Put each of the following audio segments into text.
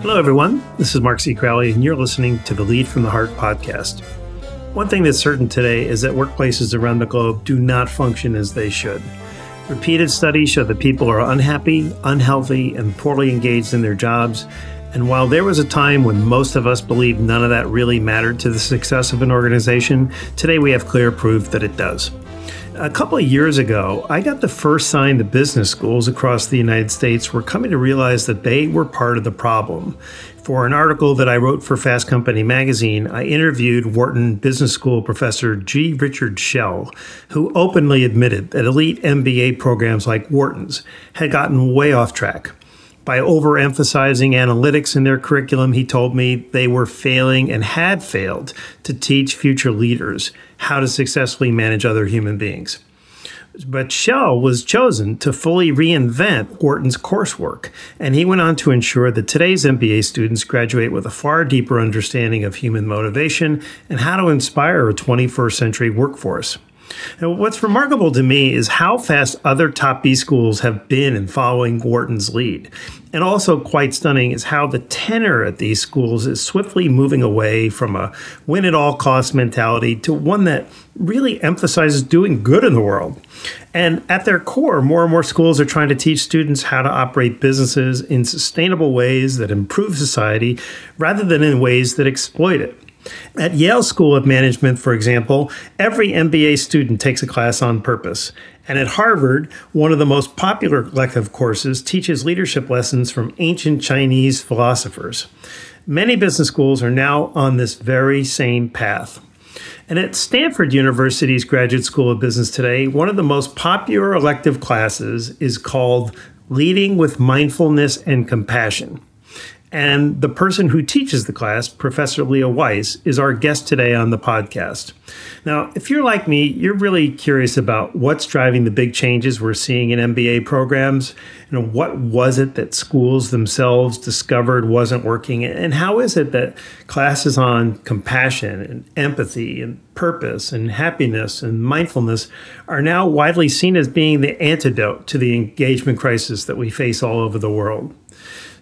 Hello, everyone. This is Mark C. Crowley, and you're listening to the Lead from the Heart podcast. One thing that's certain today is that workplaces around the globe do not function as they should. Repeated studies show that people are unhappy, unhealthy, and poorly engaged in their jobs. And while there was a time when most of us believed none of that really mattered to the success of an organization, today we have clear proof that it does. A couple of years ago, I got the first sign that business schools across the United States were coming to realize that they were part of the problem. For an article that I wrote for Fast Company magazine, I interviewed Wharton Business School professor G. Richard Shell, who openly admitted that elite MBA programs like Wharton's had gotten way off track. By overemphasizing analytics in their curriculum, he told me they were failing and had failed to teach future leaders how to successfully manage other human beings. But Shell was chosen to fully reinvent Wharton's coursework, and he went on to ensure that today's MBA students graduate with a far deeper understanding of human motivation and how to inspire a 21st century workforce. Now, what's remarkable to me is how fast other top B schools have been in following Wharton's lead. And also, quite stunning is how the tenor at these schools is swiftly moving away from a win at all cost mentality to one that really emphasizes doing good in the world. And at their core, more and more schools are trying to teach students how to operate businesses in sustainable ways that improve society rather than in ways that exploit it. At Yale School of Management, for example, every MBA student takes a class on purpose. And at Harvard, one of the most popular elective courses teaches leadership lessons from ancient Chinese philosophers. Many business schools are now on this very same path. And at Stanford University's Graduate School of Business today, one of the most popular elective classes is called Leading with Mindfulness and Compassion. And the person who teaches the class, Professor Leah Weiss, is our guest today on the podcast. Now, if you're like me, you're really curious about what's driving the big changes we're seeing in MBA programs. You know, what was it that schools themselves discovered wasn't working? And how is it that classes on compassion and empathy and purpose and happiness and mindfulness are now widely seen as being the antidote to the engagement crisis that we face all over the world?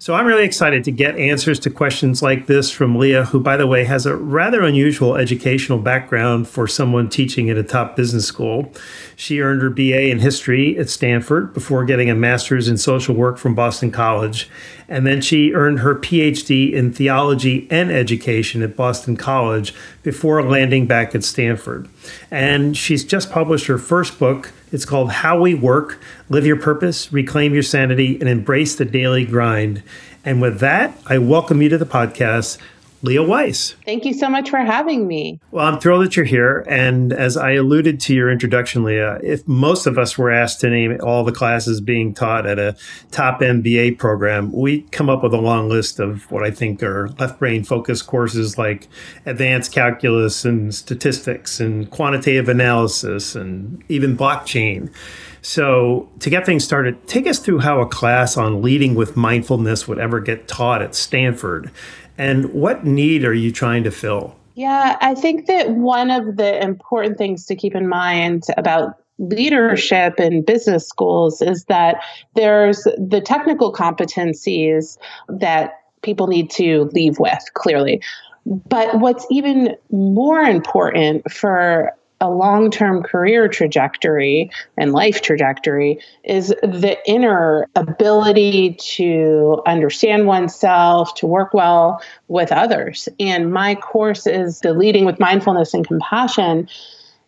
So I'm really excited to get answers to questions like this from Leah, who, by the way, has a rather unusual educational background for someone teaching at a top business school. She earned her BA in history at Stanford before getting a master's in social work from Boston College. And then she earned her PhD in theology and education at Boston College before landing back at Stanford. And she's just published her first book. It's called How We Work Live Your Purpose, Reclaim Your Sanity, and Embrace the Daily Grind. And with that, I welcome you to the podcast. Leah Weiss. Thank you so much for having me. Well, I'm thrilled that you're here. And as I alluded to your introduction, Leah, if most of us were asked to name all the classes being taught at a top MBA program, we come up with a long list of what I think are left brain focused courses like advanced calculus and statistics and quantitative analysis and even blockchain. So, to get things started, take us through how a class on leading with mindfulness would ever get taught at Stanford and what need are you trying to fill? Yeah, I think that one of the important things to keep in mind about leadership in business schools is that there's the technical competencies that people need to leave with, clearly. But what's even more important for a long term career trajectory and life trajectory is the inner ability to understand oneself, to work well with others. And my course is the Leading with Mindfulness and Compassion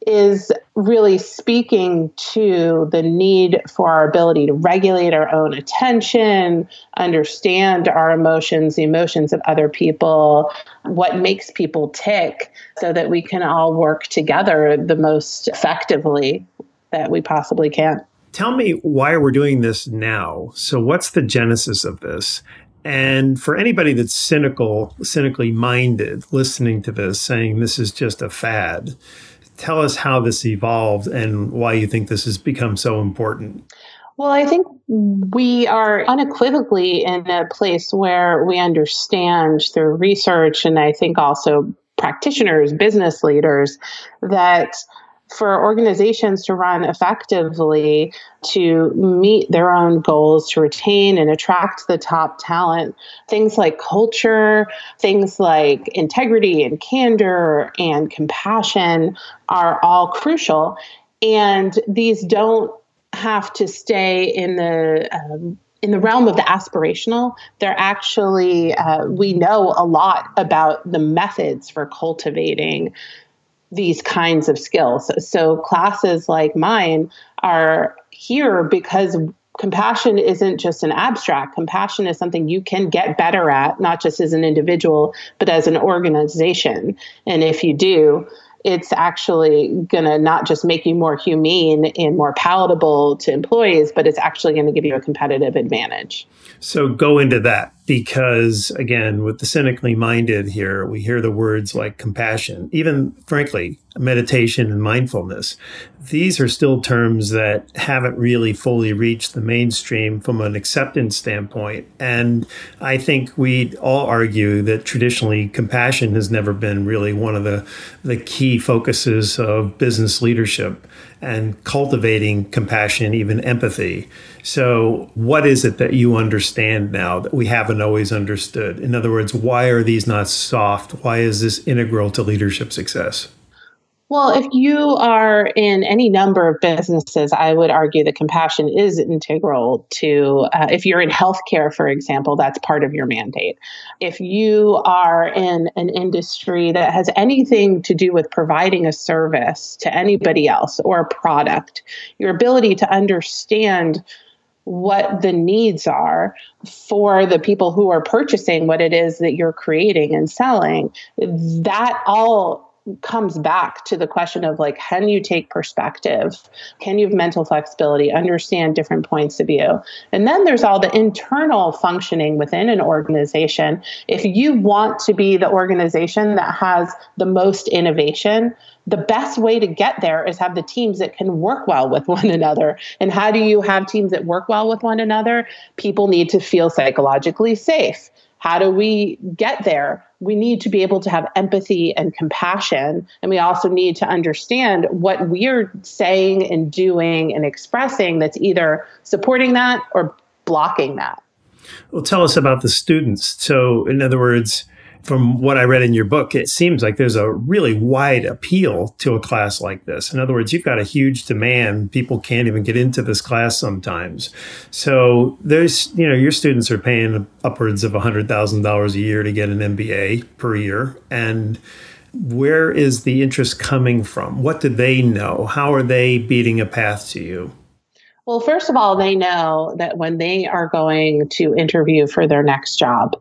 is really speaking to the need for our ability to regulate our own attention, understand our emotions, the emotions of other people, what makes people tick, so that we can all work together the most effectively that we possibly can. Tell me why we're doing this now. So, what's the genesis of this? And for anybody that's cynical, cynically minded, listening to this, saying this is just a fad, tell us how this evolved and why you think this has become so important. Well, I think we are unequivocally in a place where we understand through research and I think also practitioners, business leaders, that for organizations to run effectively, to meet their own goals, to retain and attract the top talent, things like culture, things like integrity and candor and compassion are all crucial. And these don't have to stay in the um, in the realm of the aspirational, they're actually, uh, we know a lot about the methods for cultivating these kinds of skills. So classes like mine are here because compassion isn't just an abstract. Compassion is something you can get better at, not just as an individual, but as an organization. And if you do, it's actually going to not just make you more humane and more palatable to employees, but it's actually going to give you a competitive advantage. So go into that because, again, with the cynically minded here, we hear the words like compassion, even frankly, meditation and mindfulness. These are still terms that haven't really fully reached the mainstream from an acceptance standpoint. And I think we'd all argue that traditionally compassion has never been really one of the, the key focuses of business leadership and cultivating compassion, even empathy. So, what is it that you understand now that we haven't always understood? In other words, why are these not soft? Why is this integral to leadership success? Well, if you are in any number of businesses, I would argue that compassion is integral to, uh, if you're in healthcare, for example, that's part of your mandate. If you are in an industry that has anything to do with providing a service to anybody else or a product, your ability to understand what the needs are for the people who are purchasing what it is that you're creating and selling, that all comes back to the question of like can you take perspective? Can you have mental flexibility understand different points of view? And then there's all the internal functioning within an organization. If you want to be the organization that has the most innovation the best way to get there is have the teams that can work well with one another. And how do you have teams that work well with one another? People need to feel psychologically safe. How do we get there? We need to be able to have empathy and compassion. And we also need to understand what we're saying and doing and expressing that's either supporting that or blocking that. Well, tell us about the students. So, in other words, from what I read in your book, it seems like there's a really wide appeal to a class like this. In other words, you've got a huge demand. People can't even get into this class sometimes. So there's, you know, your students are paying upwards of $100,000 a year to get an MBA per year. And where is the interest coming from? What do they know? How are they beating a path to you? Well, first of all, they know that when they are going to interview for their next job,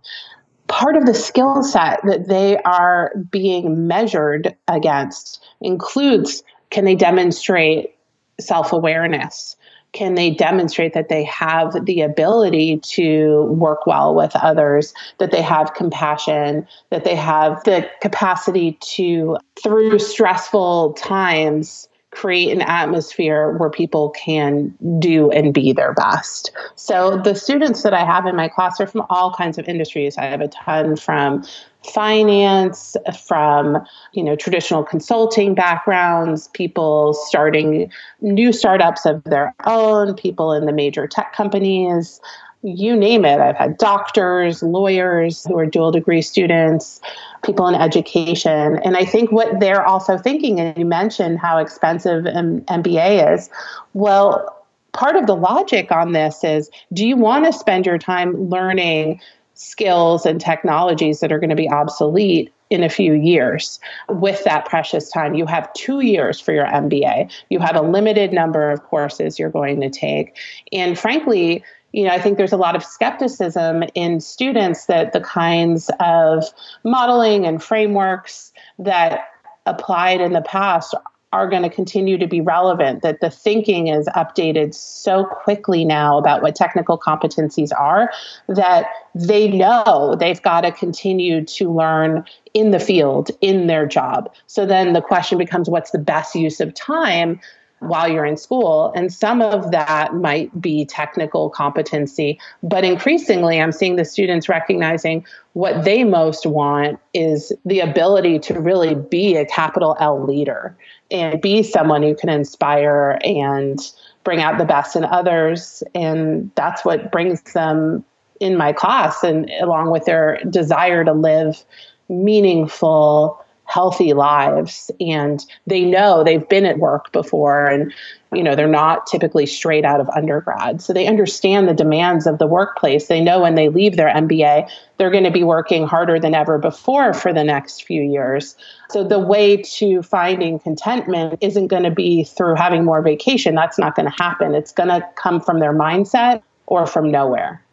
part of the skill set that they are being measured against includes can they demonstrate self awareness? Can they demonstrate that they have the ability to work well with others, that they have compassion, that they have the capacity to, through stressful times, create an atmosphere where people can do and be their best. So the students that I have in my class are from all kinds of industries. I have a ton from finance, from you know traditional consulting backgrounds, people starting new startups of their own, people in the major tech companies, you name it. I've had doctors, lawyers who are dual degree students, people in education. And I think what they're also thinking, and you mentioned how expensive an MBA is. Well, part of the logic on this is do you want to spend your time learning skills and technologies that are going to be obsolete in a few years with that precious time. You have two years for your MBA. You have a limited number of courses you're going to take. And frankly, you know, I think there's a lot of skepticism in students that the kinds of modeling and frameworks that applied in the past are going to continue to be relevant, that the thinking is updated so quickly now about what technical competencies are that they know they've got to continue to learn in the field, in their job. So then the question becomes what's the best use of time? While you're in school. And some of that might be technical competency. But increasingly, I'm seeing the students recognizing what they most want is the ability to really be a capital L leader and be someone who can inspire and bring out the best in others. And that's what brings them in my class, and along with their desire to live meaningful, healthy lives and they know they've been at work before and you know they're not typically straight out of undergrad. So they understand the demands of the workplace. They know when they leave their mba they're going to be working harder than ever before for the next few years. So the way to finding contentment isn't going to be through having more vacation. That's not going to happen. It's going to come from their mindset or from nowhere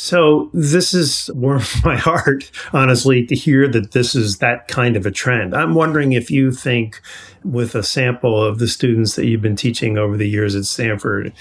so this is warms my heart, honestly, to hear that this is that kind of a trend. I'm wondering if you think, with a sample of the students that you've been teaching over the years at Stanford,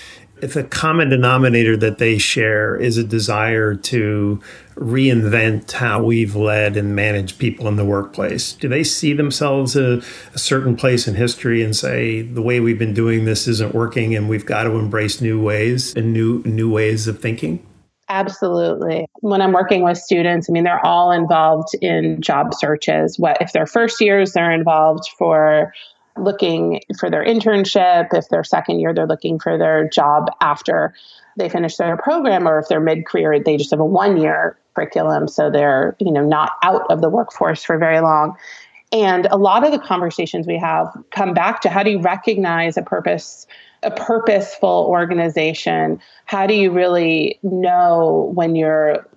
if a common denominator that they share is a desire to reinvent how we've led and managed people in the workplace. Do they see themselves a, a, certain place in history and say the way we've been doing this isn't working and we've got to embrace new ways and new new ways of thinking? Absolutely. When I'm working with students, I mean, they're all involved in job searches. What if they're first years, they're involved for looking for their internship. If they're second year, they're looking for their job after they finish their program, or if they're mid career, they just have a one year curriculum. So they're, you know, not out of the workforce for very long. And a lot of the conversations we have come back to how do you recognize a purpose a purposeful organization, how do you really know when you're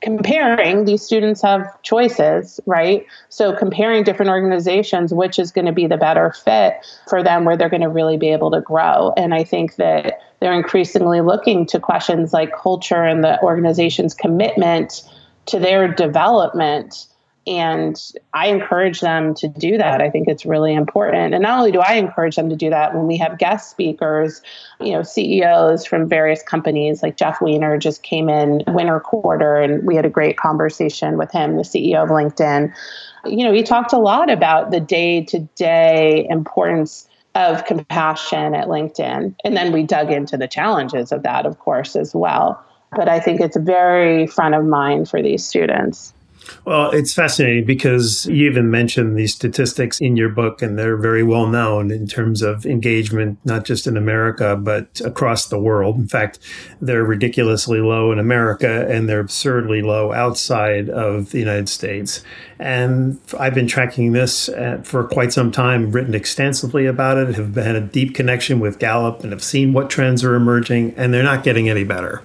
comparing these students have choices right? So comparing different organizations which is going to be the better fit for them where they're going to really be able to grow. And i think that they're increasingly looking to questions like culture and the organization's commitment to their development and I encourage them to do that. I think it's really important. And not only do I encourage them to do that, when we have guest speakers, you know, CEOs from various companies, like Jeff Weiner just came in winter quarter, and we had a great conversation with him, the CEO of LinkedIn. You know, he talked a lot about the day to day importance of compassion at LinkedIn. And then we dug into the challenges of that, of course, as well. But I think it's very front of mind for these students. Well, it's fascinating because you even mentioned these statistics in your book, and they're very well known in terms of engagement, not just in America, but across the world. In fact, they're ridiculously low in America and they're absurdly low outside of the United States. And I've been tracking this uh, for quite some time, written extensively about it, have had a deep connection with Gallup, and have seen what trends are emerging, and they're not getting any better.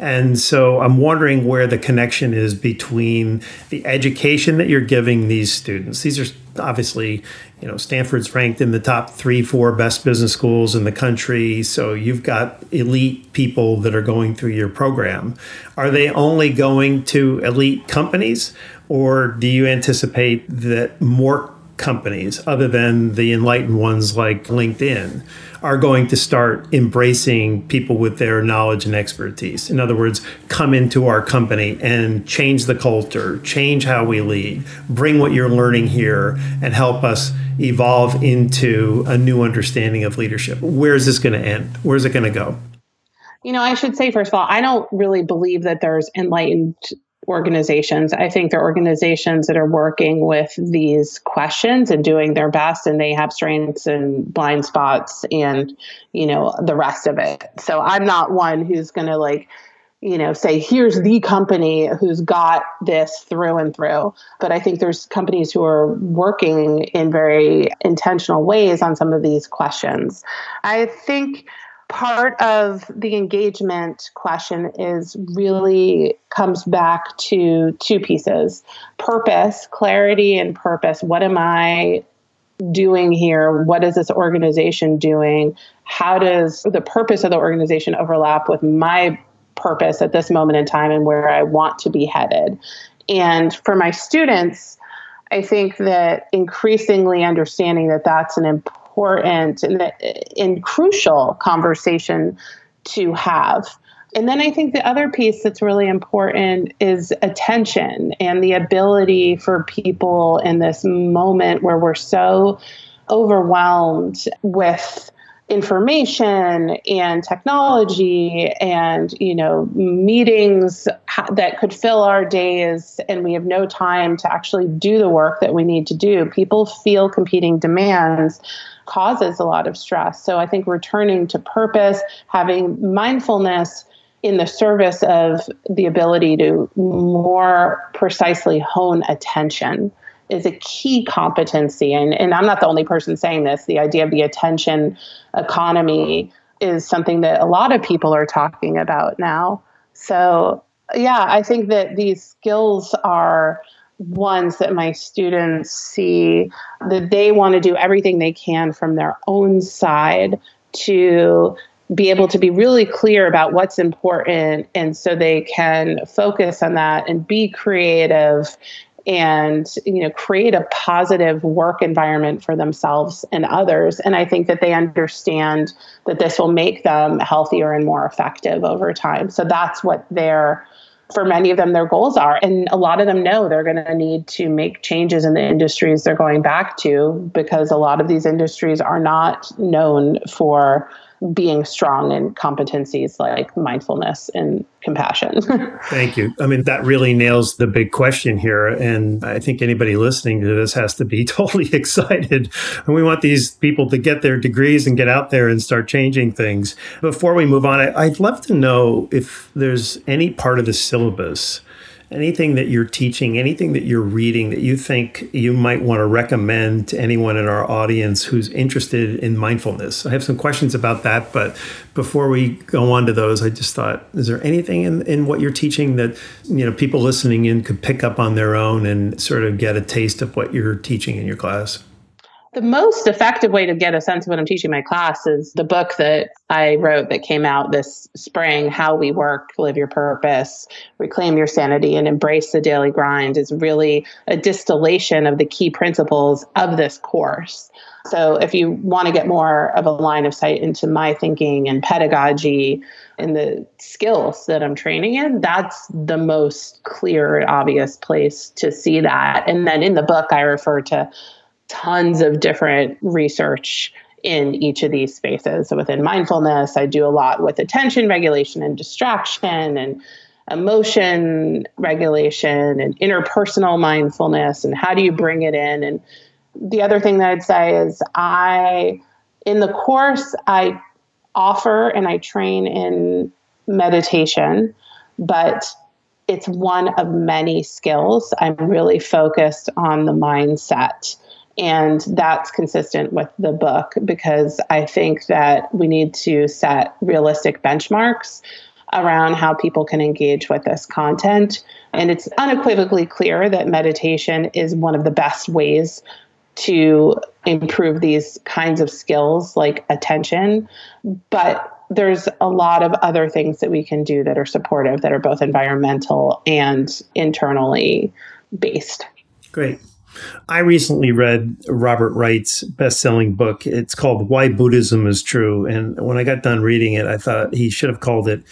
And so I'm wondering where the connection is between the education that you're giving these students. These are obviously, you know, Stanford's ranked in the top three, four best business schools in the country. So you've got elite people that are going through your program. Are they only going to elite companies, or do you anticipate that more companies, other than the enlightened ones like LinkedIn, are going to start embracing people with their knowledge and expertise. In other words, come into our company and change the culture, change how we lead, bring what you're learning here, and help us evolve into a new understanding of leadership. Where is this going to end? Where's it going to go? You know, I should say, first of all, I don't really believe that there's enlightened organizations. I think they're organizations that are working with these questions and doing their best, and they have strengths and blind spots and, you know, the rest of it. So I'm not one who's going to like, you know, say, here's the company who's got this through and through. But I think there's companies who are working in very intentional ways on some of these questions. I think part of the engagement question is really comes back to two pieces purpose, clarity, and purpose. What am I doing here? What is this organization doing? How does the purpose of the organization overlap with my purpose at this moment in time and where I want to be headed? And for my students, I think that increasingly understanding that that's an important important and, and crucial conversation to have. And then I think the other piece that's really important is attention and the ability for people in this moment where we're so overwhelmed with information and technology and you know meetings that could fill our days and we have no time to actually do the work that we need to do people feel competing demands causes a lot of stress so i think returning to purpose having mindfulness in the service of the ability to more precisely hone attention is a key competency. And, and I'm not the only person saying this. The idea of the attention economy is something that a lot of people are talking about now. So, yeah, I think that these skills are ones that my students see that they want to do everything they can from their own side to be able to be really clear about what's important and so they can focus on that and be creative and you know create a positive work environment for themselves and others. And i think that they understand that this will make them healthier and more effective over time. So that's what their for many of them their goals are and a lot of them know they're going to need to make changes in the industries they're going back to because a lot of these industries are not known for being strong in competencies like mindfulness and compassion. Thank you. I mean, that really nails the big question here. And I think anybody listening to this has to be totally excited. And we want these people to get their degrees and get out there and start changing things. Before we move on, I'd love to know if there's any part of the syllabus anything that you're teaching, anything that you're reading that you think you might want to recommend to anyone in our audience who's interested in mindfulness. I have some questions about that, but before we go on to those, I just thought, is there anything in, in what you're teaching that you know people listening in could pick up on their own and sort of get a taste of what you're teaching in your class? The most effective way to get a sense of what I'm teaching my class is the book that I wrote that came out this spring, How We Work, Live Your Purpose, Reclaim Your Sanity, and Embrace the Daily Grind, is really a distillation of the key principles of this course. So, if you want to get more of a line of sight into my thinking and pedagogy and the skills that I'm training in, that's the most clear, and obvious place to see that. And then in the book, I refer to tons of different research in each of these spaces. So within mindfulness, I do a lot with attention regulation and distraction and emotion regulation and interpersonal mindfulness and how do you bring it in and the other thing that I'd say is I in the course I offer and I train in meditation but it's one of many skills. I'm really focused on the mindset and that's consistent with the book because I think that we need to set realistic benchmarks around how people can engage with this content. And it's unequivocally clear that meditation is one of the best ways to improve these kinds of skills like attention. But there's a lot of other things that we can do that are supportive, that are both environmental and internally based. Great. I recently read Robert Wright's best selling book. It's called Why Buddhism is True. And when I got done reading it, I thought he should have called it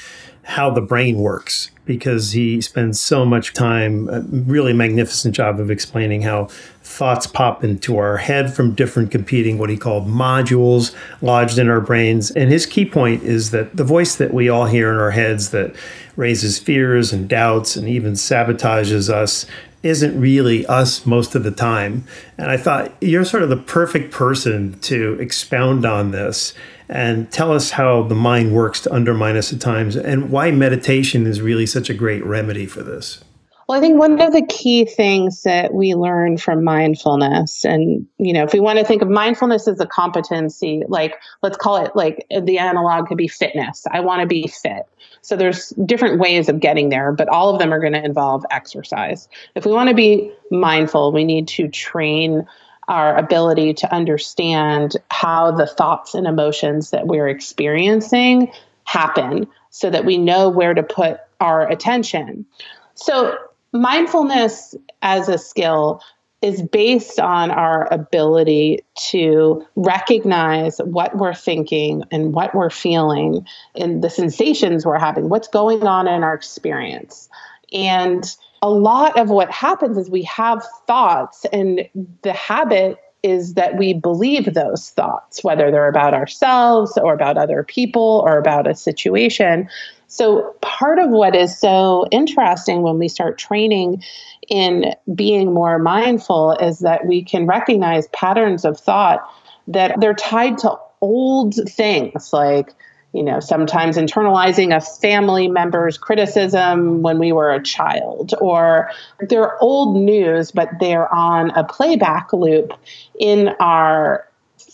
How the Brain Works because he spends so much time, a really magnificent job of explaining how thoughts pop into our head from different competing, what he called modules lodged in our brains. And his key point is that the voice that we all hear in our heads that raises fears and doubts and even sabotages us isn't really us most of the time. And I thought you're sort of the perfect person to expound on this and tell us how the mind works to undermine us at times and why meditation is really such a great remedy for this. Well, I think one of the key things that we learn from mindfulness, and you know, if we want to think of mindfulness as a competency, like let's call it like the analog could be fitness. I want to be fit. So there's different ways of getting there, but all of them are going to involve exercise. If we want to be mindful, we need to train our ability to understand how the thoughts and emotions that we're experiencing happen so that we know where to put our attention. So mindfulness as a skill is based on our ability to recognize what we're thinking and what we're feeling and the sensations we're having, what's going on in our experience. And a lot of what happens is we have thoughts, and the habit is that we believe those thoughts, whether they're about ourselves or about other people or about a situation. So, part of what is so interesting when we start training in being more mindful is that we can recognize patterns of thought that they're tied to old things like you know, sometimes internalizing a family member's criticism when we were a child, or they're old news, but they're on a playback loop in our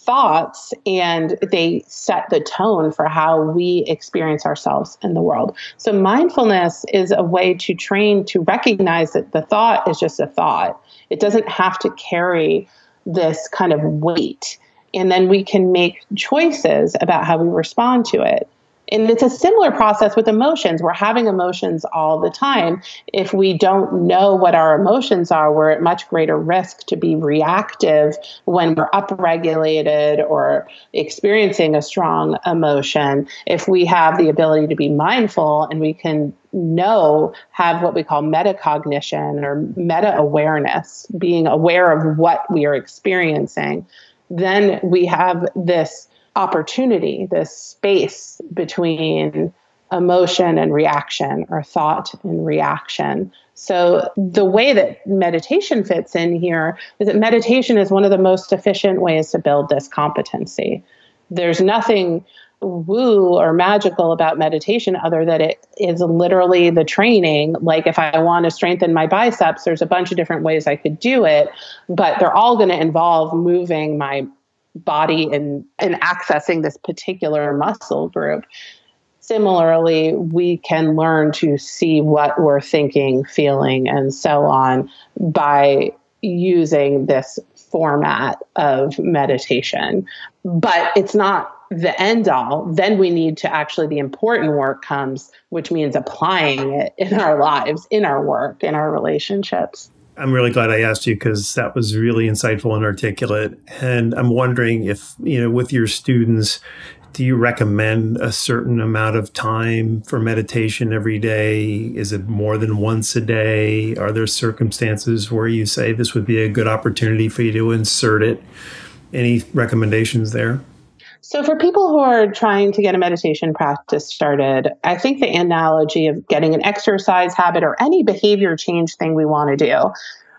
thoughts and they set the tone for how we experience ourselves in the world. So, mindfulness is a way to train to recognize that the thought is just a thought, it doesn't have to carry this kind of weight and then we can make choices about how we respond to it. And it's a similar process with emotions. We're having emotions all the time. If we don't know what our emotions are, we're at much greater risk to be reactive when we're upregulated or experiencing a strong emotion. If we have the ability to be mindful and we can know, have what we call metacognition or meta awareness, being aware of what we are experiencing then we have this opportunity, this space between emotion and reaction or thought and reaction. So, the way that meditation fits in here is that meditation is one of the most efficient ways to build this competency. There's nothing woo or magical about meditation other that it is literally the training like if i want to strengthen my biceps there's a bunch of different ways i could do it but they're all going to involve moving my body and and accessing this particular muscle group. Similarly we can learn to see what we're thinking feeling and so on by using this format of meditation. But it's not the end all, then we need to actually, the important work comes, which means applying it in our lives, in our work, in our relationships. I'm really glad I asked you because that was really insightful and articulate. And I'm wondering if, you know, with your students, do you recommend a certain amount of time for meditation every day? Is it more than once a day? Are there circumstances where you say this would be a good opportunity for you to insert it? Any recommendations there? So, for people who are trying to get a meditation practice started, I think the analogy of getting an exercise habit or any behavior change thing we want to do,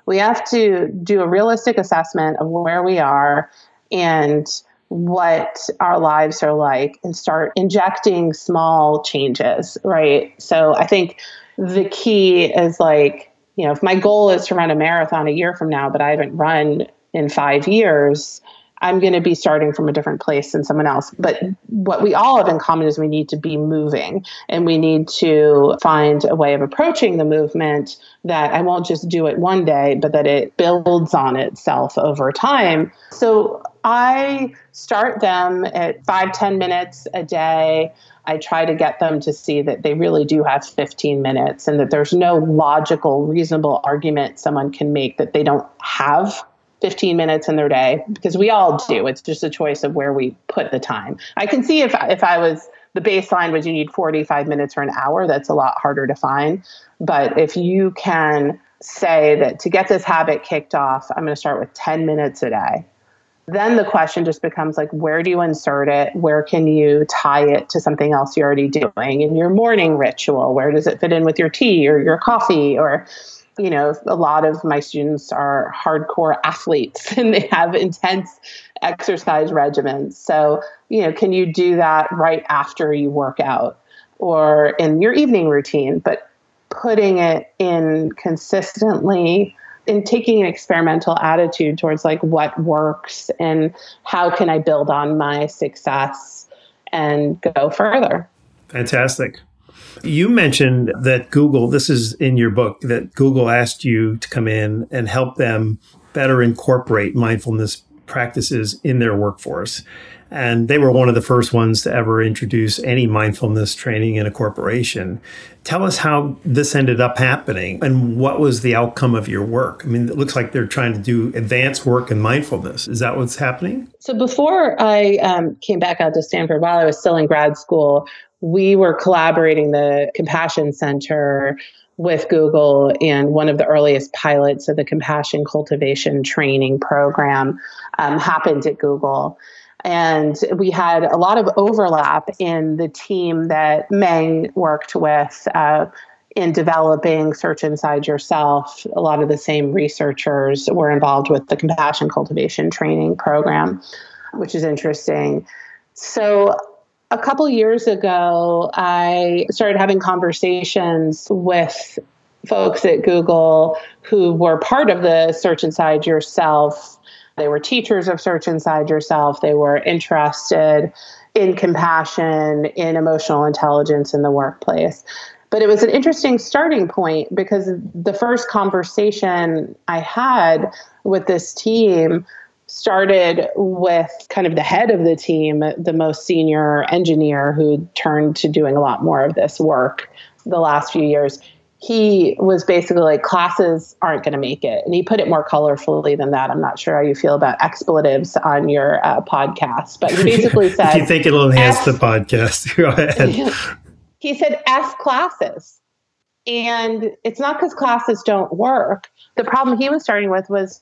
we have to do a realistic assessment of where we are and what our lives are like and start injecting small changes, right? So, I think the key is like, you know, if my goal is to run a marathon a year from now, but I haven't run in five years, I'm going to be starting from a different place than someone else. But what we all have in common is we need to be moving and we need to find a way of approaching the movement that I won't just do it one day, but that it builds on itself over time. So I start them at five, 10 minutes a day. I try to get them to see that they really do have 15 minutes and that there's no logical, reasonable argument someone can make that they don't have 15 minutes in their day because we all do. Oh. It's just a choice of where we put the time. I can see if if I was the baseline was you need 45 minutes or an hour, that's a lot harder to find. But if you can say that to get this habit kicked off, I'm going to start with 10 minutes a day. Then the question just becomes like, where do you insert it? Where can you tie it to something else you're already doing in your morning ritual? Where does it fit in with your tea or your coffee? Or you know, a lot of my students are hardcore athletes and they have intense exercise regimens. So, you know, can you do that right after you work out or in your evening routine? But putting it in consistently and taking an experimental attitude towards like what works and how can I build on my success and go further. Fantastic. You mentioned that Google, this is in your book, that Google asked you to come in and help them better incorporate mindfulness practices in their workforce. And they were one of the first ones to ever introduce any mindfulness training in a corporation. Tell us how this ended up happening and what was the outcome of your work? I mean, it looks like they're trying to do advanced work in mindfulness. Is that what's happening? So, before I um, came back out to Stanford, while I was still in grad school, we were collaborating the compassion center with Google and one of the earliest pilots of the compassion cultivation training program um, happened at Google. And we had a lot of overlap in the team that Meng worked with uh, in developing Search Inside Yourself. A lot of the same researchers were involved with the compassion cultivation training program, which is interesting. So a couple years ago, I started having conversations with folks at Google who were part of the Search Inside Yourself. They were teachers of Search Inside Yourself. They were interested in compassion, in emotional intelligence in the workplace. But it was an interesting starting point because the first conversation I had with this team started with kind of the head of the team, the most senior engineer who turned to doing a lot more of this work the last few years. He was basically like, classes aren't going to make it. And he put it more colorfully than that. I'm not sure how you feel about expletives on your uh, podcast, but he basically said, if you think it'll enhance F- the podcast, go ahead. he said, F classes. And it's not because classes don't work. The problem he was starting with was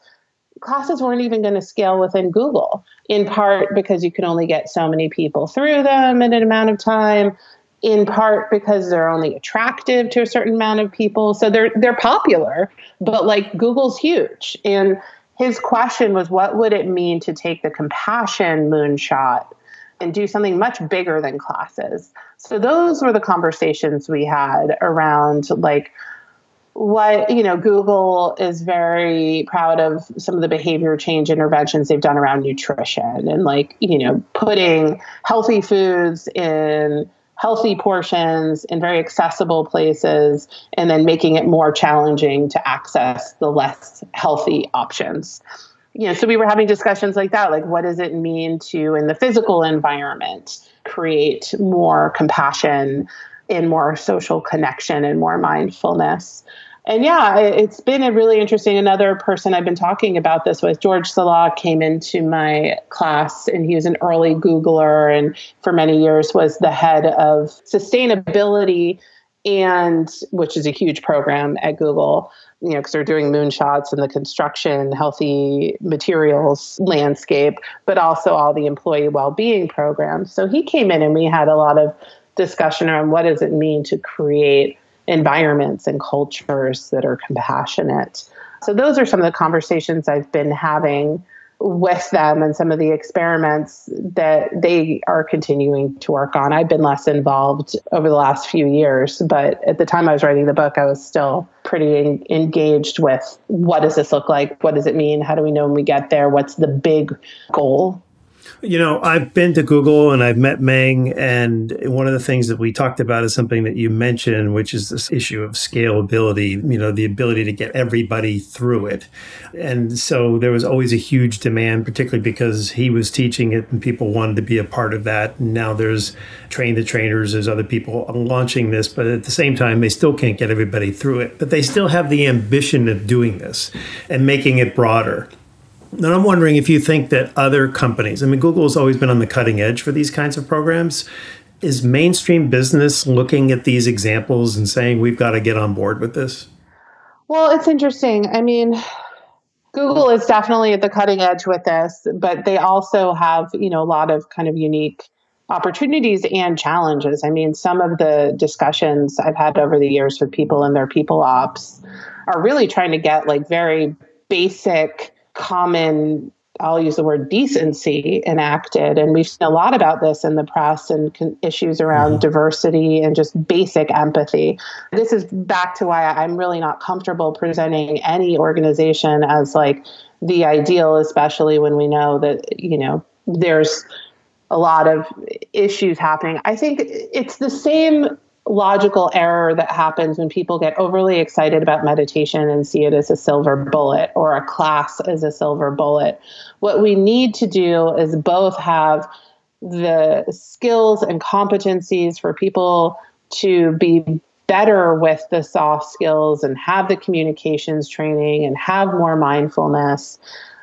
classes weren't even going to scale within Google, in part because you can only get so many people through them in an amount of time, in part because they're only attractive to a certain amount of people. So they're they're popular, but like Google's huge. And his question was what would it mean to take the compassion moonshot and do something much bigger than classes? So those were the conversations we had around like what you know google is very proud of some of the behavior change interventions they've done around nutrition and like you know putting healthy foods in healthy portions in very accessible places and then making it more challenging to access the less healthy options. You know so we were having discussions like that like what does it mean to in the physical environment create more compassion in more social connection and more mindfulness. And yeah, it's been a really interesting. Another person I've been talking about this with, George Salah, came into my class and he was an early Googler and for many years was the head of sustainability and which is a huge program at Google you know, because they're doing moonshots in the construction, healthy materials landscape, but also all the employee well-being programs. So he came in and we had a lot of discussion around what does it mean to create environments and cultures that are compassionate. So those are some of the conversations I've been having with them and some of the experiments that they are continuing to work on. I've been less involved over the last few years, but at the time I was writing the book, I was still pretty engaged with what does this look like? What does it mean? How do we know when we get there? What's the big goal? You know, I've been to Google and I've met Meng, and one of the things that we talked about is something that you mentioned, which is this issue of scalability, you know, the ability to get everybody through it. And so there was always a huge demand, particularly because he was teaching it and people wanted to be a part of that. And now there's train the trainers, there's other people launching this, but at the same time, they still can't get everybody through it. But they still have the ambition of doing this and making it broader. And I'm wondering if you think that other companies, I mean, Google has always been on the cutting edge for these kinds of programs. Is mainstream business looking at these examples and saying, we've got to get on board with this? Well, it's interesting. I mean, Google is definitely at the cutting edge with this, but they also have, you know, a lot of kind of unique opportunities and challenges. I mean, some of the discussions I've had over the years with people in their people ops are really trying to get like very basic common I'll use the word decency enacted. And we've seen a lot about this in the press and con- issues around mm-hmm. diversity and just basic empathy. This is back to why I'm really not comfortable presenting any organization as like the ideal, especially when we know that, you know, there's a lot of issues happening. I think it's the same logical error that happens when people get overly excited about meditation and see it as a silver bullet or a class as a silver bullet. What we need to do is both have the skills and competencies for people to be better with the soft skills and have the communications training and have more mindfulness.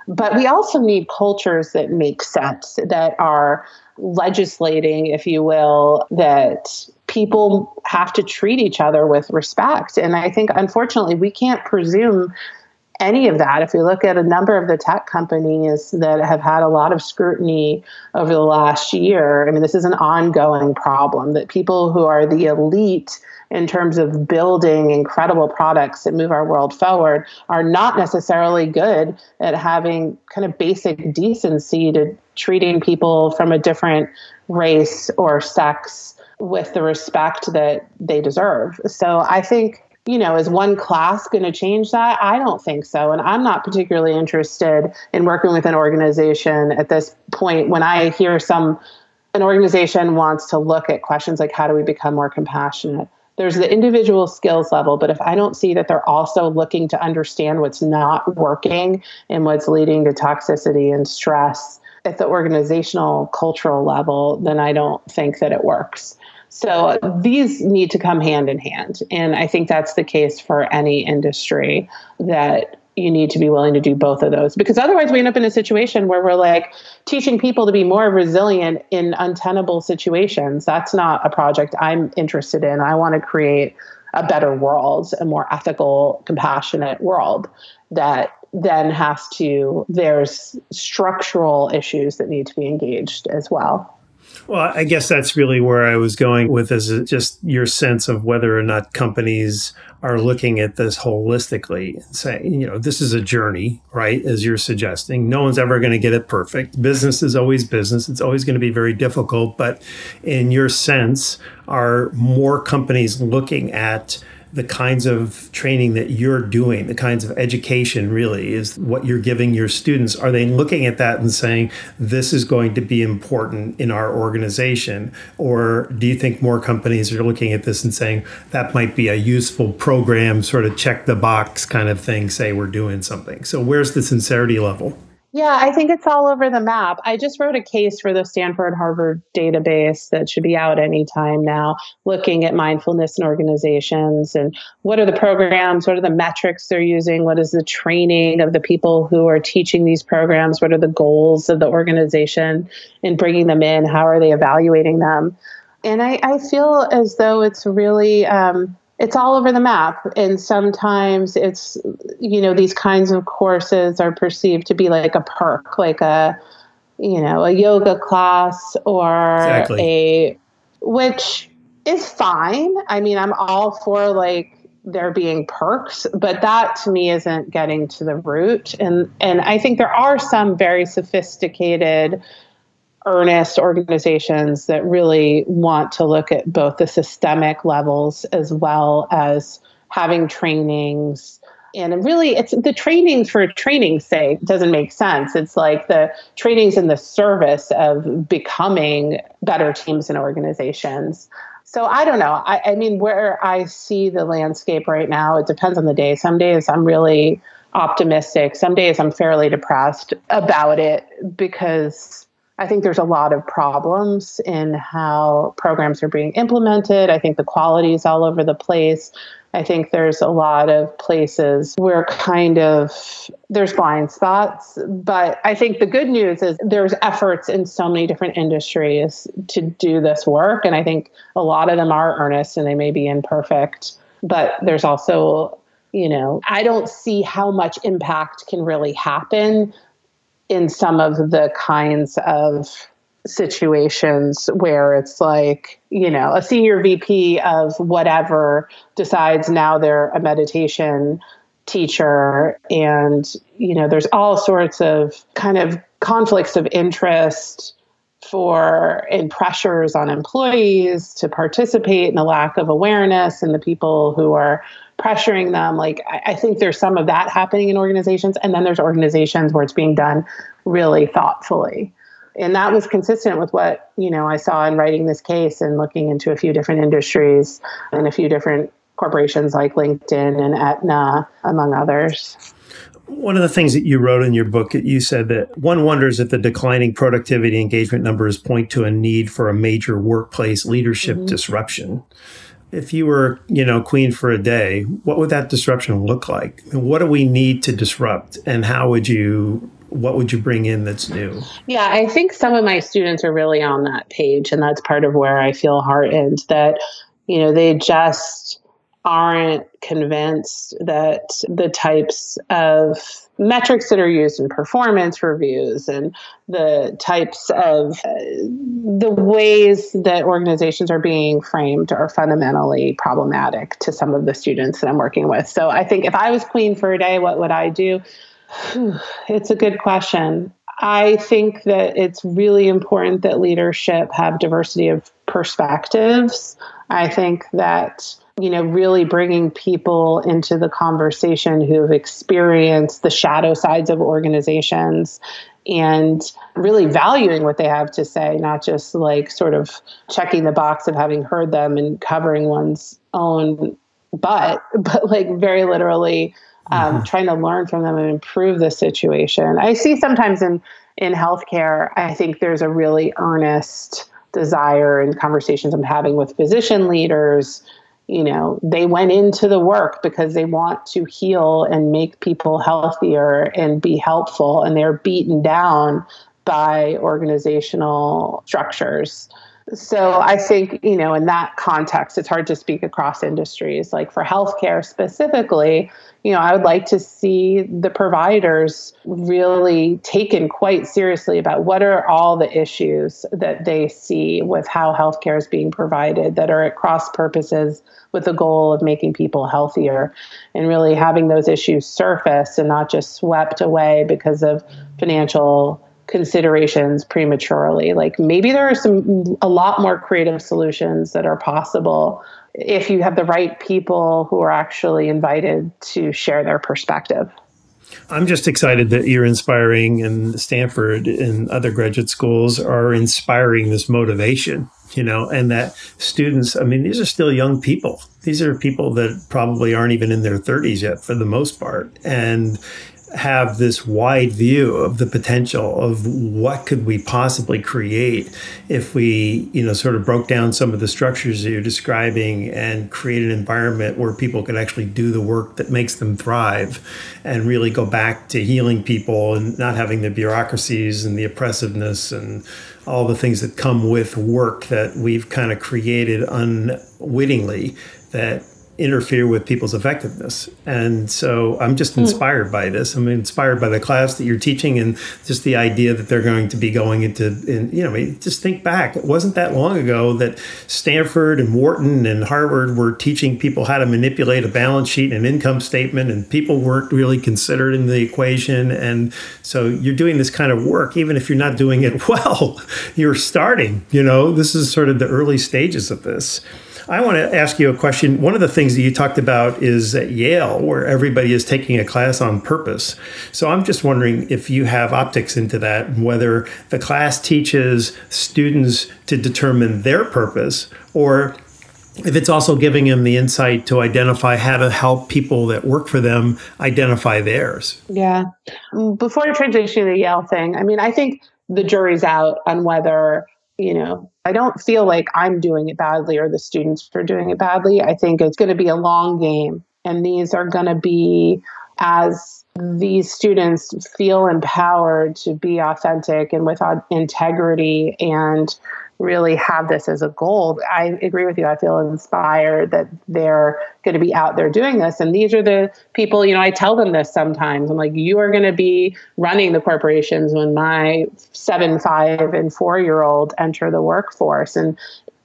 But we also need cultures that make sense, that are legislating, if you will, that people have to treat each other with respect. And I think, unfortunately, we can't presume any of that. If we look at a number of the tech companies that have had a lot of scrutiny over the last year, I mean, this is an ongoing problem that people who are the elite in terms of building incredible products that move our world forward are not necessarily good at having kind of basic decency to treating people from a different race or sex with the respect that they deserve. So I think you know, is one class going to change that? I don't think so. And I'm not particularly interested in working with an organization at this point when I hear some an organization wants to look at questions like how do we become more compassionate there's the individual skills level, but if I don't see that they're also looking to understand what's not working and what's leading to toxicity and stress at the organizational cultural level, then I don't think that it works. So these need to come hand in hand. And I think that's the case for any industry that you need to be willing to do both of those. Because otherwise we end up in a situation where we're like teaching people to be more resilient in untenable situations. That's not a project i'm interested in. I want to create a better world a more ethical compassionate world that then has to there's structural issues that need to be engaged as well well, I guess that's really where I was going with is just your sense of whether or not companies are looking at this holistically and saying, you know, this is a journey, right? As you're suggesting, no one's ever going to get it perfect. Business is always business. It's always going to be very difficult. But in your sense, are more companies looking at the kinds of training that you're doing, the kinds of education really is what you're giving your students. Are they looking at that and saying, this is going to be important in our organization? Or do you think more companies are looking at this and saying, that might be a useful program, sort of check the box kind of thing, say we're doing something? So, where's the sincerity level? Yeah, I think it's all over the map. I just wrote a case for the Stanford Harvard database that should be out anytime now, looking at mindfulness in organizations and what are the programs, what are the metrics they're using, what is the training of the people who are teaching these programs, what are the goals of the organization in bringing them in, how are they evaluating them. And I, I feel as though it's really um, it's all over the map. And sometimes it's you know these kinds of courses are perceived to be like a perk like a you know a yoga class or exactly. a which is fine. I mean i'm all for like there being perks but that to me isn't getting to the root. And and i think there are some very sophisticated earnest organizations that really want to look at both the systemic levels as well as having trainings. And really it's the trainings for training's sake doesn't make sense. It's like the trainings in the service of becoming better teams and organizations. So i don't know. I, I mean where i see the landscape right now it depends on the day. Some days i'm really optimistic. Some days i'm fairly depressed about it because I think there's a lot of problems in how programs are being implemented. I think the quality is all over the place. I think there's a lot of places where kind of there's blind spots, but I think the good news is there's efforts in so many different industries to do this work and I think a lot of them are earnest and they may be imperfect, but there's also you know, I don't see how much impact can really happen in some of the kinds of situations where it's like, you know, a senior VP of whatever decides now they're a meditation teacher and you know there's all sorts of kind of conflicts of interest for and pressures on employees to participate and a lack of awareness and the people who are pressuring them. Like, I, I think there's some of that happening in organizations. And then there's organizations where it's being done really thoughtfully. And that was consistent with what, you know, I saw in writing this case and looking into a few different industries and a few different corporations like LinkedIn and Aetna, among others. One of the things that you wrote in your book, you said that one wonders if the declining productivity engagement numbers point to a need for a major workplace leadership mm-hmm. disruption if you were, you know, queen for a day, what would that disruption look like? What do we need to disrupt and how would you what would you bring in that's new? Yeah, I think some of my students are really on that page and that's part of where I feel heartened that you know, they just aren't convinced that the types of metrics that are used in performance reviews and the types of uh, the ways that organizations are being framed are fundamentally problematic to some of the students that I'm working with. So I think if I was queen for a day, what would I do? It's a good question. I think that it's really important that leadership have diversity of perspectives. I think that you know, really bringing people into the conversation who have experienced the shadow sides of organizations and really valuing what they have to say, not just like sort of checking the box of having heard them and covering one's own butt, but like very literally um, mm-hmm. trying to learn from them and improve the situation. I see sometimes in in healthcare, I think there's a really earnest desire and conversations I'm having with physician leaders you know they went into the work because they want to heal and make people healthier and be helpful and they're beaten down by organizational structures so I think, you know, in that context, it's hard to speak across industries. Like for healthcare specifically, you know, I would like to see the providers really taken quite seriously about what are all the issues that they see with how healthcare is being provided that are at cross purposes with the goal of making people healthier and really having those issues surface and not just swept away because of financial considerations prematurely. Like maybe there are some a lot more creative solutions that are possible if you have the right people who are actually invited to share their perspective. I'm just excited that you're inspiring and Stanford and other graduate schools are inspiring this motivation, you know, and that students, I mean, these are still young people. These are people that probably aren't even in their 30s yet for the most part. And have this wide view of the potential of what could we possibly create if we you know sort of broke down some of the structures that you're describing and create an environment where people could actually do the work that makes them thrive and really go back to healing people and not having the bureaucracies and the oppressiveness and all the things that come with work that we've kind of created unwittingly that interfere with people's effectiveness. And so I'm just hmm. inspired by this. I'm inspired by the class that you're teaching and just the idea that they're going to be going into, in, you know, just think back. It wasn't that long ago that Stanford and Wharton and Harvard were teaching people how to manipulate a balance sheet and an income statement, and people weren't really considered in the equation. And so you're doing this kind of work, even if you're not doing it well, you're starting, you know, this is sort of the early stages of this. I want to ask you a question. One of the things that you talked about is at Yale, where everybody is taking a class on purpose. So I'm just wondering if you have optics into that, whether the class teaches students to determine their purpose or if it's also giving them the insight to identify how to help people that work for them identify theirs. Yeah. Mm, before transitioning to the Yale thing, I mean, I think the jury's out on whether you know, I don't feel like I'm doing it badly or the students are doing it badly. I think it's going to be a long game. And these are going to be as these students feel empowered to be authentic and with integrity and really have this as a goal. I agree with you. I feel inspired that they're going to be out there doing this. And these are the people, you know, I tell them this sometimes. I'm like, you are going to be running the corporations when my seven, five, and four year old enter the workforce. And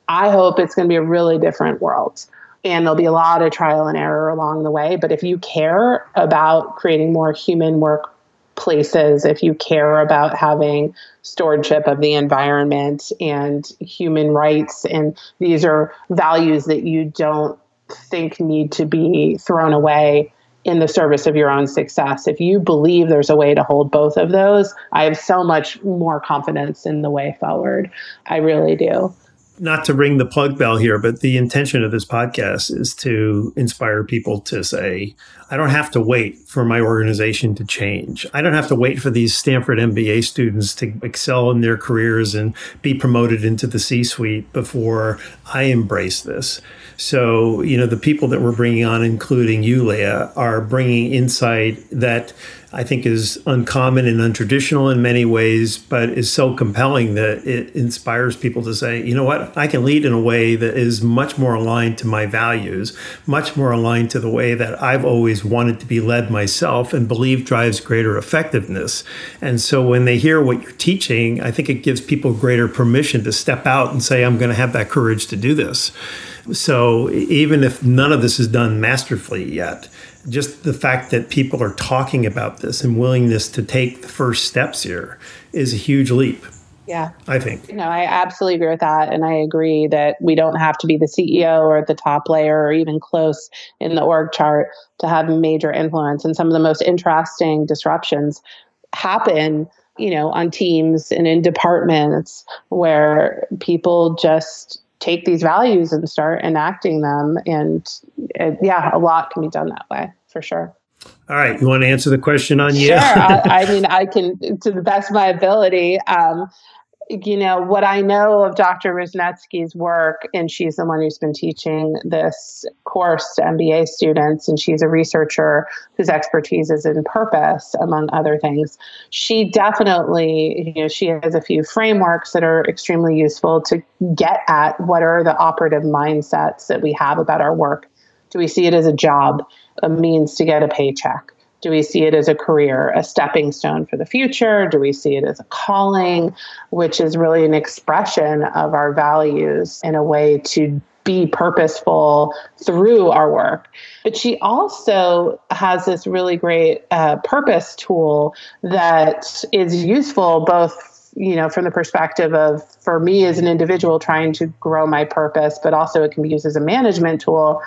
I hope it's going to be a really different world. And there'll be a lot of trial and error along the way. But if you care about creating more human work places if you care about having stewardship of the environment and human rights and these are values that you don't think need to be thrown away in the service of your own success. If you believe there's a way to hold both of those, I have so much more confidence in the way forward. I really do not to ring the plug bell here, but the intention of this podcast is to inspire people to say, I don't have to wait for my organization to change. I don't have to wait for these Stanford MBA students to excel in their careers and be promoted into the C suite before I embrace this. So, you know, the people that we're bringing on, including you, Leah, are bringing insight that I think is uncommon and untraditional in many ways, but is so compelling that it inspires people to say, you know what, I can lead in a way that is much more aligned to my values, much more aligned to the way that I've always wanted to be led myself and believe drives greater effectiveness. And so when they hear what you're teaching, I think it gives people greater permission to step out and say, I'm going to have that courage to do this. So even if none of this is done masterfully yet, just the fact that people are talking about this and willingness to take the first steps here is a huge leap. Yeah. I think. No, I absolutely agree with that. And I agree that we don't have to be the CEO or the top layer or even close in the org chart to have major influence. And some of the most interesting disruptions happen, you know, on teams and in departments where people just take these values and start enacting them. And it, yeah, a lot can be done that way for sure. All right, you want to answer the question on you? Sure. I, I, mean, I can, to the best of my ability. Um, you know, what I know of Dr. Wrzesniewski's work, and she's the one who's been teaching this course to MBA students, and she's a researcher whose expertise is in purpose, among other things. She definitely, you know, she has a few frameworks that are extremely useful to get at what are the operative mindsets that we have about our work. Do we see it as a job, a means to get a paycheck? Do we see it as a career, a stepping stone for the future? Do we see it as a calling, which is really an expression of our values in a way to be purposeful through our work. But she also has this really great uh, purpose tool that is useful both you know from the perspective of for me as an individual trying to grow my purpose but also it can be used as a management tool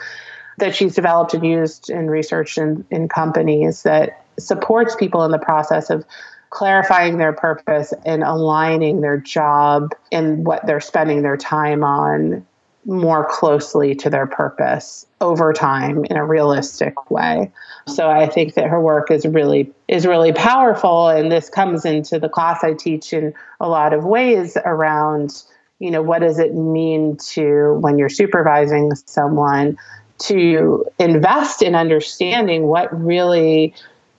that she's developed and used and researched in, in companies that supports people in the process of clarifying their purpose and aligning their job and what they're spending their time on more closely to their purpose over time in a realistic way. So I think that her work is really is really powerful and this comes into the class I teach in a lot of ways around you know what does it mean to when you're supervising someone to invest in understanding what really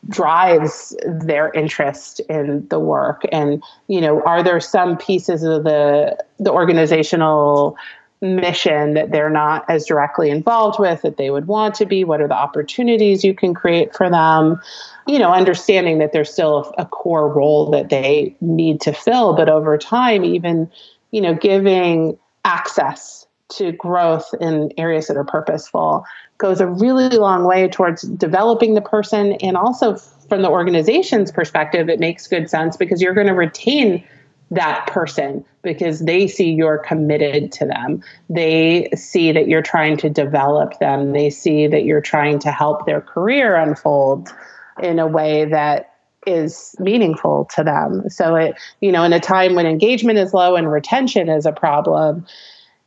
drives their interest in the work. And you know are there some pieces of the the organizational mission that they're not as directly involved with that they would want to be? What are the opportunities you can create for them? You know understanding that there's still a, a core role that they need to fill but over time even you know giving access to growth in areas that are purposeful goes a really long way towards developing the person. And also from the organization's perspective it makes good sense because you're going to retain that person because they see you're committed to them. They see that you're trying to develop them. They see that you're trying to help their career unfold in a way that is meaningful to them. So it you know in a time when engagement is low and retention is a problem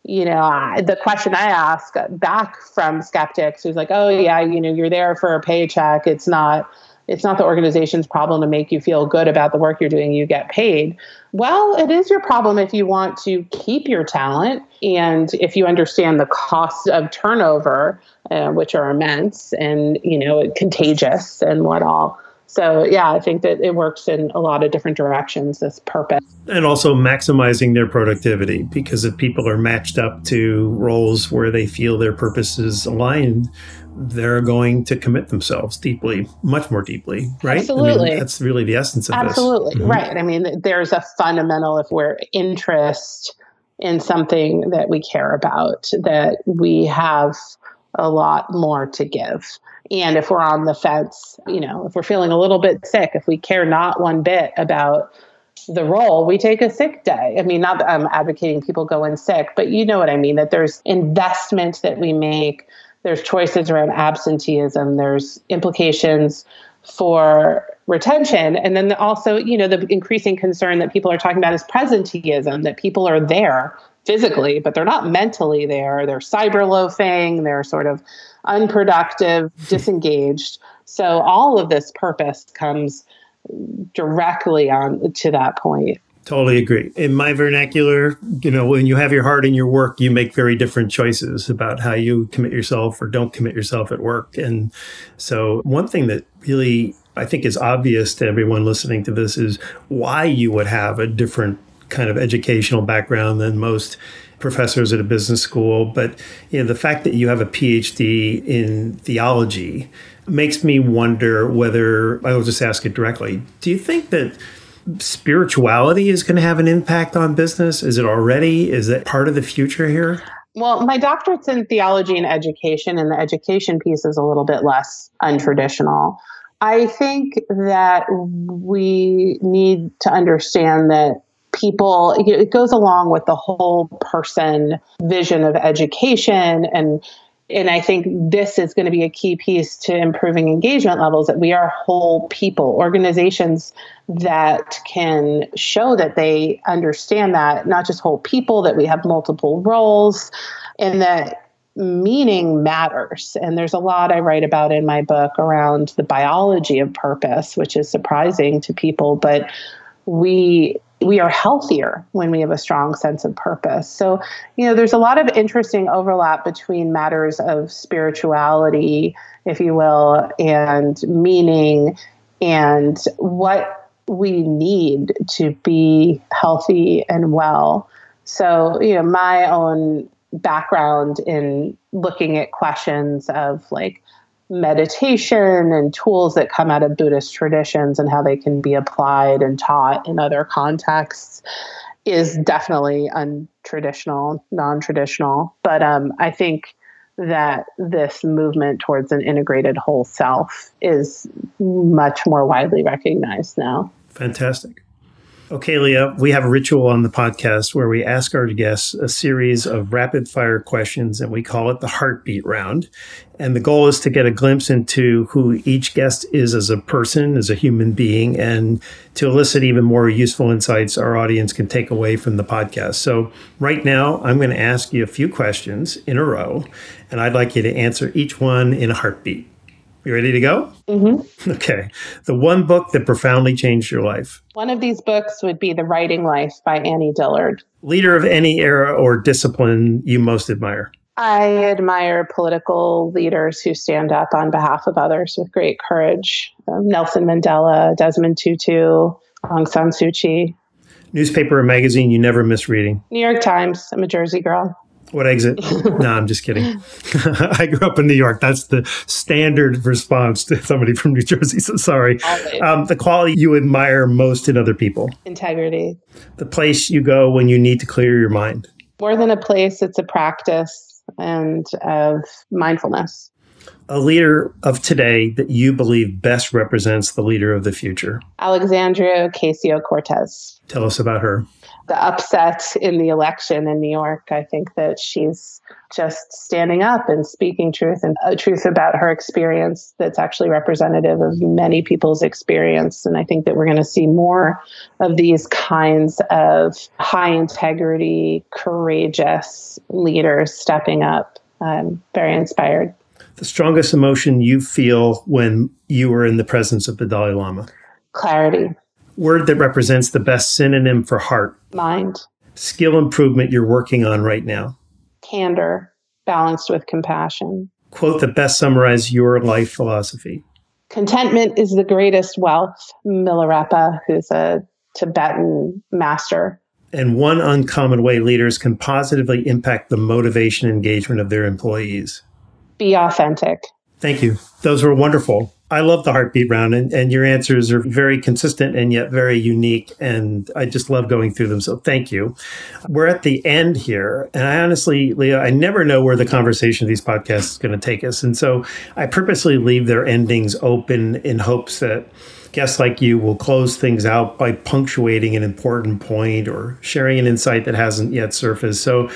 you know, I, the question I ask back from skeptics who's like, oh yeah, you know, you're there for a paycheck. It's not, it's not the organization's problem to make you feel good about the work you're doing. You get paid. Well, it is your problem if you want to keep your talent and if you understand the costs of turnover, uh, which are immense and you know contagious and what all. So yeah, I think that it works in a lot of different directions. This purpose, and also maximizing their productivity because if people are matched up to roles where they feel their purpose is aligned, they're going to commit themselves deeply, much more deeply, right? Absolutely, I mean, that's really the essence of Absolutely. this. Absolutely, mm-hmm. right. I mean, there's a fundamental if we're interest in something that we care about, that we have a lot more to give. And if we're on the fence, you know, if we're feeling a little bit sick, if we care not one bit about the role, we take a sick day. I mean, not that I'm advocating people go in sick, but you know what I mean, that there's investment that we make, there's choices around absenteeism, there's implications for retention. And then also, you know, the increasing concern that people are talking about is presenteeism, that people are there physically, but they're not mentally there. They're cyber loafing, they're sort of unproductive, disengaged. So all of this purpose comes directly on to that point. Totally agree. In my vernacular, you know, when you have your heart in your work, you make very different choices about how you commit yourself or don't commit yourself at work. And so, one thing that really I think is obvious to everyone listening to this is why you would have a different kind of educational background than most professors at a business school. But you know, the fact that you have a PhD in theology makes me wonder whether I'll just ask it directly. Do you think that spirituality is going to have an impact on business? Is it already? Is it part of the future here? Well, my doctorate's in theology and education, and the education piece is a little bit less untraditional. I think that we need to understand that people, it goes along with the whole person vision of education and and I think this is going to be a key piece to improving engagement levels that we are whole people, organizations that can show that they understand that, not just whole people, that we have multiple roles, and that meaning matters. And there's a lot I write about in my book around the biology of purpose, which is surprising to people, but we we are healthier when we have a strong sense of purpose. So, you know, there's a lot of interesting overlap between matters of spirituality, if you will, and meaning and what we need to be healthy and well. So, you know, my own background in looking at questions of like meditation and tools that come out of Buddhist traditions and how they can be applied and taught in other contexts is definitely untraditional, non traditional. But um, I think that this movement towards an integrated whole self is much more widely recognized now. Fantastic. Okay, Leah, we have a ritual on the podcast where we ask our guests a series of rapid fire questions and we call it the heartbeat round. And the goal is to get a glimpse into who each guest is as a person, as a human being, and to elicit even more useful insights our audience can take away from the podcast. So, right now, I'm going to ask you a few questions in a row, and I'd like you to answer each one in a heartbeat. You ready to go? Mm-hmm. Okay. The one book that profoundly changed your life. One of these books would be The Writing Life by Annie Dillard. Leader of any era or discipline you most admire. I admire political leaders who stand up on behalf of others with great courage. Um, Nelson Mandela, Desmond Tutu, Aung San Suu Kyi. Newspaper or magazine you never miss reading. New York Times. I'm a Jersey girl. What exit? no, I'm just kidding. I grew up in New York. That's the standard response to somebody from New Jersey. So sorry. Um, the quality you admire most in other people. Integrity. The place you go when you need to clear your mind. More than a place, it's a practice and of mindfulness. A leader of today that you believe best represents the leader of the future. Alexandria Ocasio Cortez. Tell us about her the upset in the election in New York. I think that she's just standing up and speaking truth and uh, truth about her experience that's actually representative of many people's experience. And I think that we're going to see more of these kinds of high integrity, courageous leaders stepping up. I'm very inspired. The strongest emotion you feel when you are in the presence of the Dalai Lama? Clarity word that represents the best synonym for heart? Mind. Skill improvement you're working on right now? Candor, balanced with compassion. Quote that best summarize your life philosophy. Contentment is the greatest wealth. Milarepa, who's a Tibetan master. And one uncommon way leaders can positively impact the motivation and engagement of their employees. Be authentic. Thank you. Those were wonderful. I love the heartbeat round, and, and your answers are very consistent and yet very unique. And I just love going through them. So thank you. We're at the end here. And I honestly, Leah, I never know where the conversation of these podcasts is going to take us. And so I purposely leave their endings open in hopes that guests like you will close things out by punctuating an important point or sharing an insight that hasn't yet surfaced. So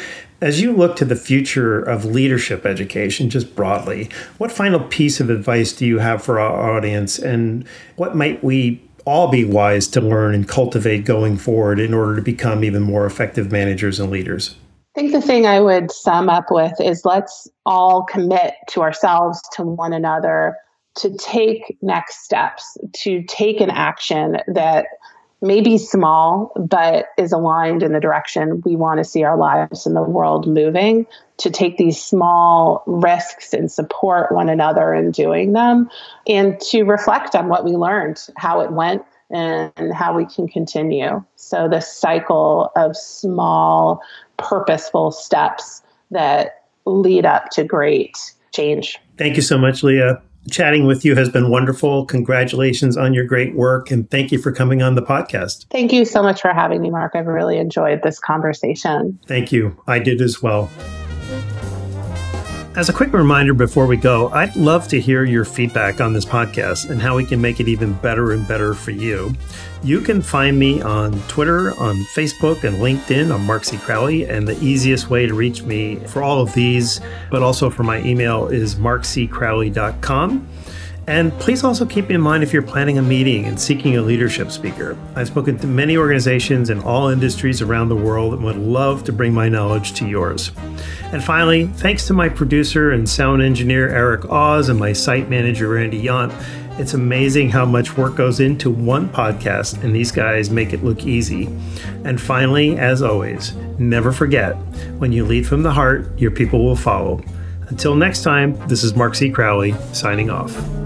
as you look to the future of leadership education, just broadly, what final piece of advice do you have for our audience, and what might we all be wise to learn and cultivate going forward in order to become even more effective managers and leaders? I think the thing I would sum up with is let's all commit to ourselves, to one another, to take next steps, to take an action that maybe small, but is aligned in the direction we want to see our lives in the world moving, to take these small risks and support one another in doing them, and to reflect on what we learned, how it went, and how we can continue. So, this cycle of small, purposeful steps that lead up to great change. Thank you so much, Leah. Chatting with you has been wonderful. Congratulations on your great work and thank you for coming on the podcast. Thank you so much for having me, Mark. I've really enjoyed this conversation. Thank you. I did as well. As a quick reminder before we go, I'd love to hear your feedback on this podcast and how we can make it even better and better for you. You can find me on Twitter, on Facebook, and LinkedIn. I'm Mark C. Crowley, and the easiest way to reach me for all of these, but also for my email, is markccrowley.com. And please also keep in mind if you're planning a meeting and seeking a leadership speaker. I've spoken to many organizations in all industries around the world and would love to bring my knowledge to yours. And finally, thanks to my producer and sound engineer Eric Oz and my site manager Randy Yant. It's amazing how much work goes into one podcast, and these guys make it look easy. And finally, as always, never forget when you lead from the heart, your people will follow. Until next time, this is Mark C. Crowley signing off.